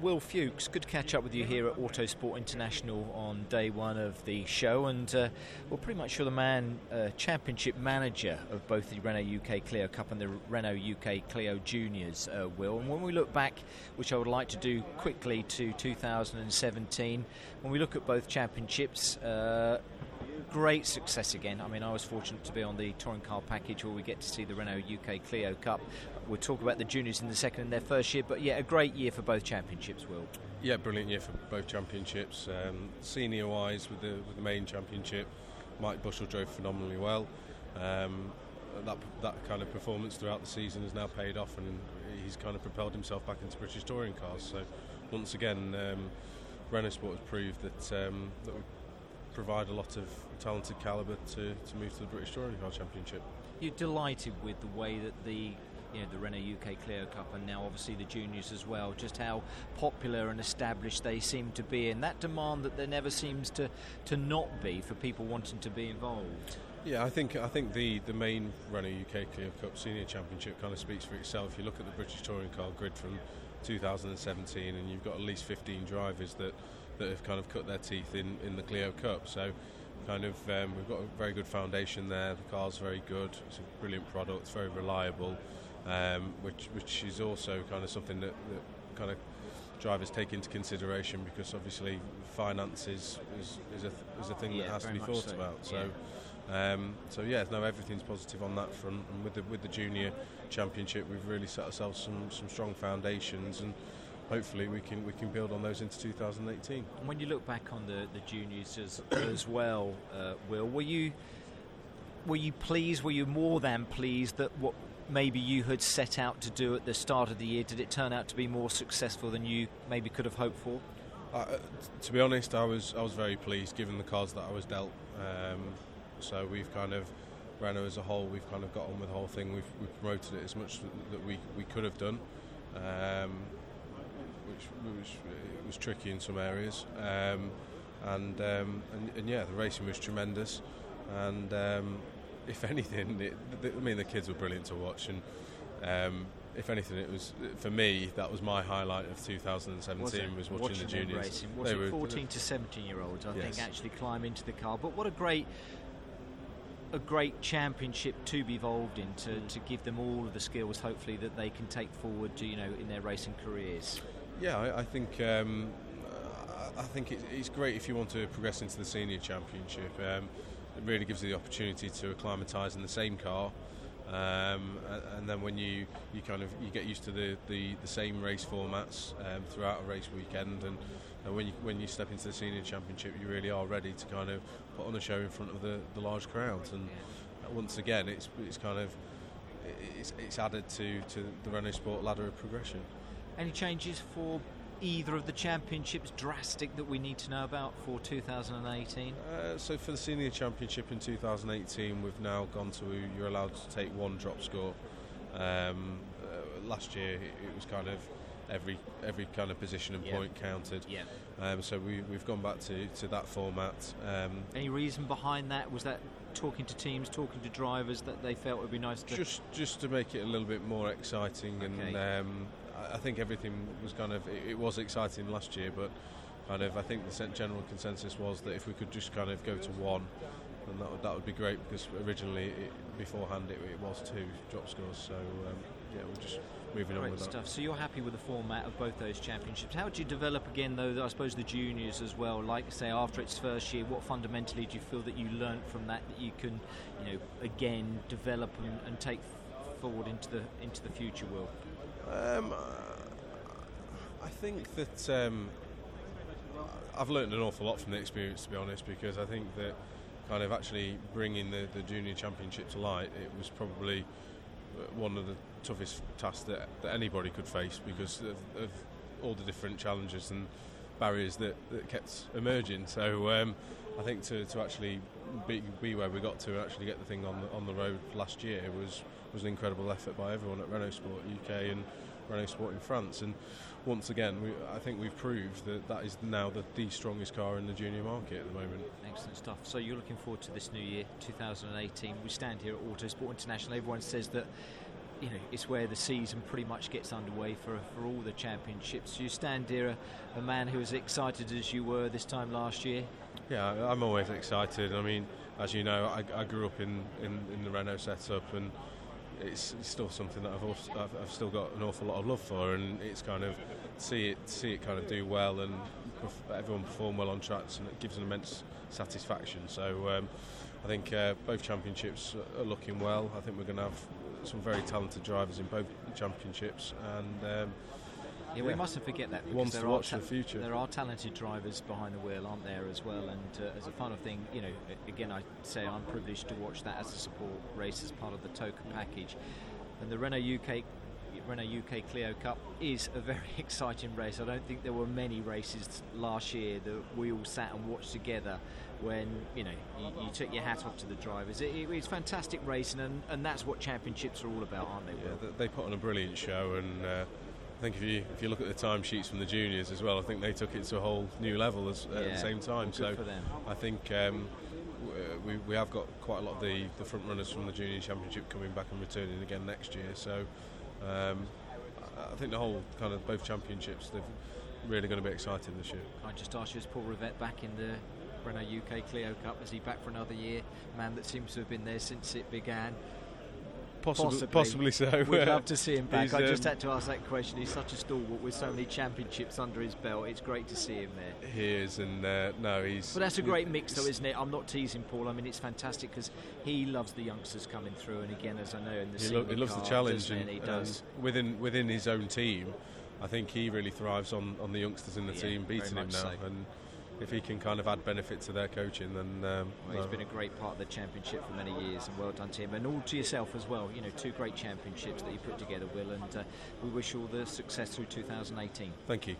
Will Fuchs, good to catch up with you here at Autosport International on day one of the show, and uh, well, pretty much you're the man, uh, championship manager of both the Renault UK Clio Cup and the Renault UK Clio Juniors, uh, Will. And when we look back, which I would like to do quickly to 2017, when we look at both championships, uh, great success again. I mean, I was fortunate to be on the touring car package where we get to see the Renault UK Clio Cup. We'll talk about the juniors in the second in their first year, but yeah, a great year for both championships. Will. Yeah, brilliant year for both championships. Um, senior wise, with the with the main championship, Mike Bushell drove phenomenally well. Um, that that kind of performance throughout the season has now paid off, and he's kind of propelled himself back into British touring cars. So once again, um, Renault Sport has proved that um, that provide a lot of talented calibre to, to move to the British Touring Car Championship. You're delighted with the way that the you know the Renault UK Clio Cup and now obviously the juniors as well. Just how popular and established they seem to be, and that demand that there never seems to to not be for people wanting to be involved. Yeah, I think I think the, the main Renault UK Clio Cup Senior Championship kind of speaks for itself. You look at the British Touring Car grid from 2017, and you've got at least 15 drivers that that have kind of cut their teeth in, in the Clio Cup. So, kind of, um, we've got a very good foundation there. The car's very good. It's a brilliant product. It's very reliable, um, which which is also kind of something that, that kind of drivers take into consideration because obviously finances is, is, is, a, is a thing yeah, that has to be thought so. about. So. Yeah. Um, so yeah, no, everything's positive on that front. And with the with the junior championship, we've really set ourselves some, some strong foundations, and hopefully we can we can build on those into 2018. And when you look back on the, the juniors as, as well, uh, Will, were you were you pleased? Were you more than pleased that what maybe you had set out to do at the start of the year did it turn out to be more successful than you maybe could have hoped for? Uh, to be honest, I was I was very pleased given the cards that I was dealt. Um, so we've kind of Renault as a whole, we've kind of got on with the whole thing. We've, we've promoted it as much that we, we could have done. Um, which was it was tricky in some areas. Um, and, um, and, and yeah, the racing was tremendous. And um, if anything, it, I mean, the kids were brilliant to watch. And um, if anything, it was for me that was my highlight of 2017 was, was watching, watching the juniors. Racing. Was they it were, 14 to 17 year olds? I Yes. think actually climb into the car. But what a great a great championship to be involved in to, to give them all of the skills hopefully that they can take forward to, you know in their racing careers Yeah, I, I think um, I think it, it's great if you want to progress into the senior championship. Um, it really gives you the opportunity to acclimatise in the same car, um, and, and then when you, you kind of you get used to the, the, the same race formats um, throughout a race weekend, and, and when you when you step into the senior championship, you really are ready to kind of put on a show in front of the, the large crowds. And once again, it's it's kind of it's, it's added to, to the Renault Sport ladder of progression. Any changes for either of the championships drastic that we need to know about for 2018? Uh, so for the senior championship in 2018, we've now gone to you're allowed to take one drop score. Um, uh, last year it, was kind of every every kind of position and Yeah. point counted. Yeah. Um, so we, we've gone back to, to that format. Um, Any reason behind that? Was that talking to teams, talking to drivers that they felt would be nice to? just just to make it a little bit more exciting, and um, I, think everything was kind of it, it was exciting last year, but kind of I think the general consensus was that if we could just kind of go to one, then that would, that would be great because originally it, beforehand it, it was two drop scores. So um, yeah, we're just moving on Great with that. stuff. So you're happy with the format of both those championships. How do you develop again, though? I suppose the juniors as well. Like say after its first year, what fundamentally do you feel that you learnt from that that you can, you know, again develop and, and take forward into the into the future? Will Um, I think that um, I've learned an awful lot from the experience, to be honest, because I think that kind of actually bringing the, the junior championship to light, it was probably uh, one of the toughest tasks that, that anybody could face because of, of all the different challenges and barriers that, that kept emerging. So um, I think to, to actually be, be where we got to and actually get the thing on the, on the road last year was was an incredible effort by everyone at Renault Sport UK and Renault Sport in France. And once again, we, I think we've proved that that is now the, the strongest car in the junior market at the moment. excellent stuff. So you're looking forward to this new year, 2018. We stand here at Autosport International. Everyone says that you know, it's where the season pretty much gets underway for for all the championships. You stand here, a, a man who was excited as you were this time last year. Yeah, I'm always excited. I mean, as you know, I, I grew up in, in, in, the Renault setup, and it's, it's still something that I've, also, I've, I've, still got an awful lot of love for, and it's kind of see it see it kind of do well and everyone perform well on tracks, and it gives an immense satisfaction. So um, I think uh, both championships are looking well. I think we're going to have some very talented drivers in both championships, and um, yeah, we mustn't forget that. Because there are ta- the future. There are talented drivers behind the wheel, aren't there, as well? And uh, as a final thing, you know, again, I say I'm privileged to watch that as a support race as part of the TOCA package. And the Renault UK Renault UK Clio Cup is a very exciting race. I don't think there were many races last year that we all sat and watched together when you know you, you took your hat off to the drivers. It, it, it's fantastic racing, and, and that's what championships are all about, aren't they? Yeah, they put on a brilliant show, and uh, I think if you if you look at the timesheets from the juniors as well, I think they took it to a whole new level as, yeah, at the same time. so I think. Um, we, we have got quite a lot of the, the front runners from the junior championship coming back and returning again next year. So um, I think the whole kind of both championships, they're really going to be exciting this year. I just ask you, is Paul Rivett back in the Renault UK Clio Cup? Is he back for another year? Man that seems to have been there since it began. Possibly, possibly, possibly so. We'd love to see him back. I just um, had to ask that question. He's such a stalwart with so many championships under his belt. It's great to see him there. He is, and uh, no, he's. But that's a great mix, though, isn't it? I'm not teasing Paul. I mean, it's fantastic because he loves the youngsters coming through, and again, as I know in the he, lo- he loves the challenge, and, he does. And within within his own team. I think he really thrives on, on the youngsters in the yeah, team beating him now, so. and if he can kind of add benefit to their coaching, then um, well, he's been a great part of the championship for many years, and well done to him, and all to yourself as well. You know, two great championships that you put together, Will, and uh, we wish you all the success through 2018. Thank you.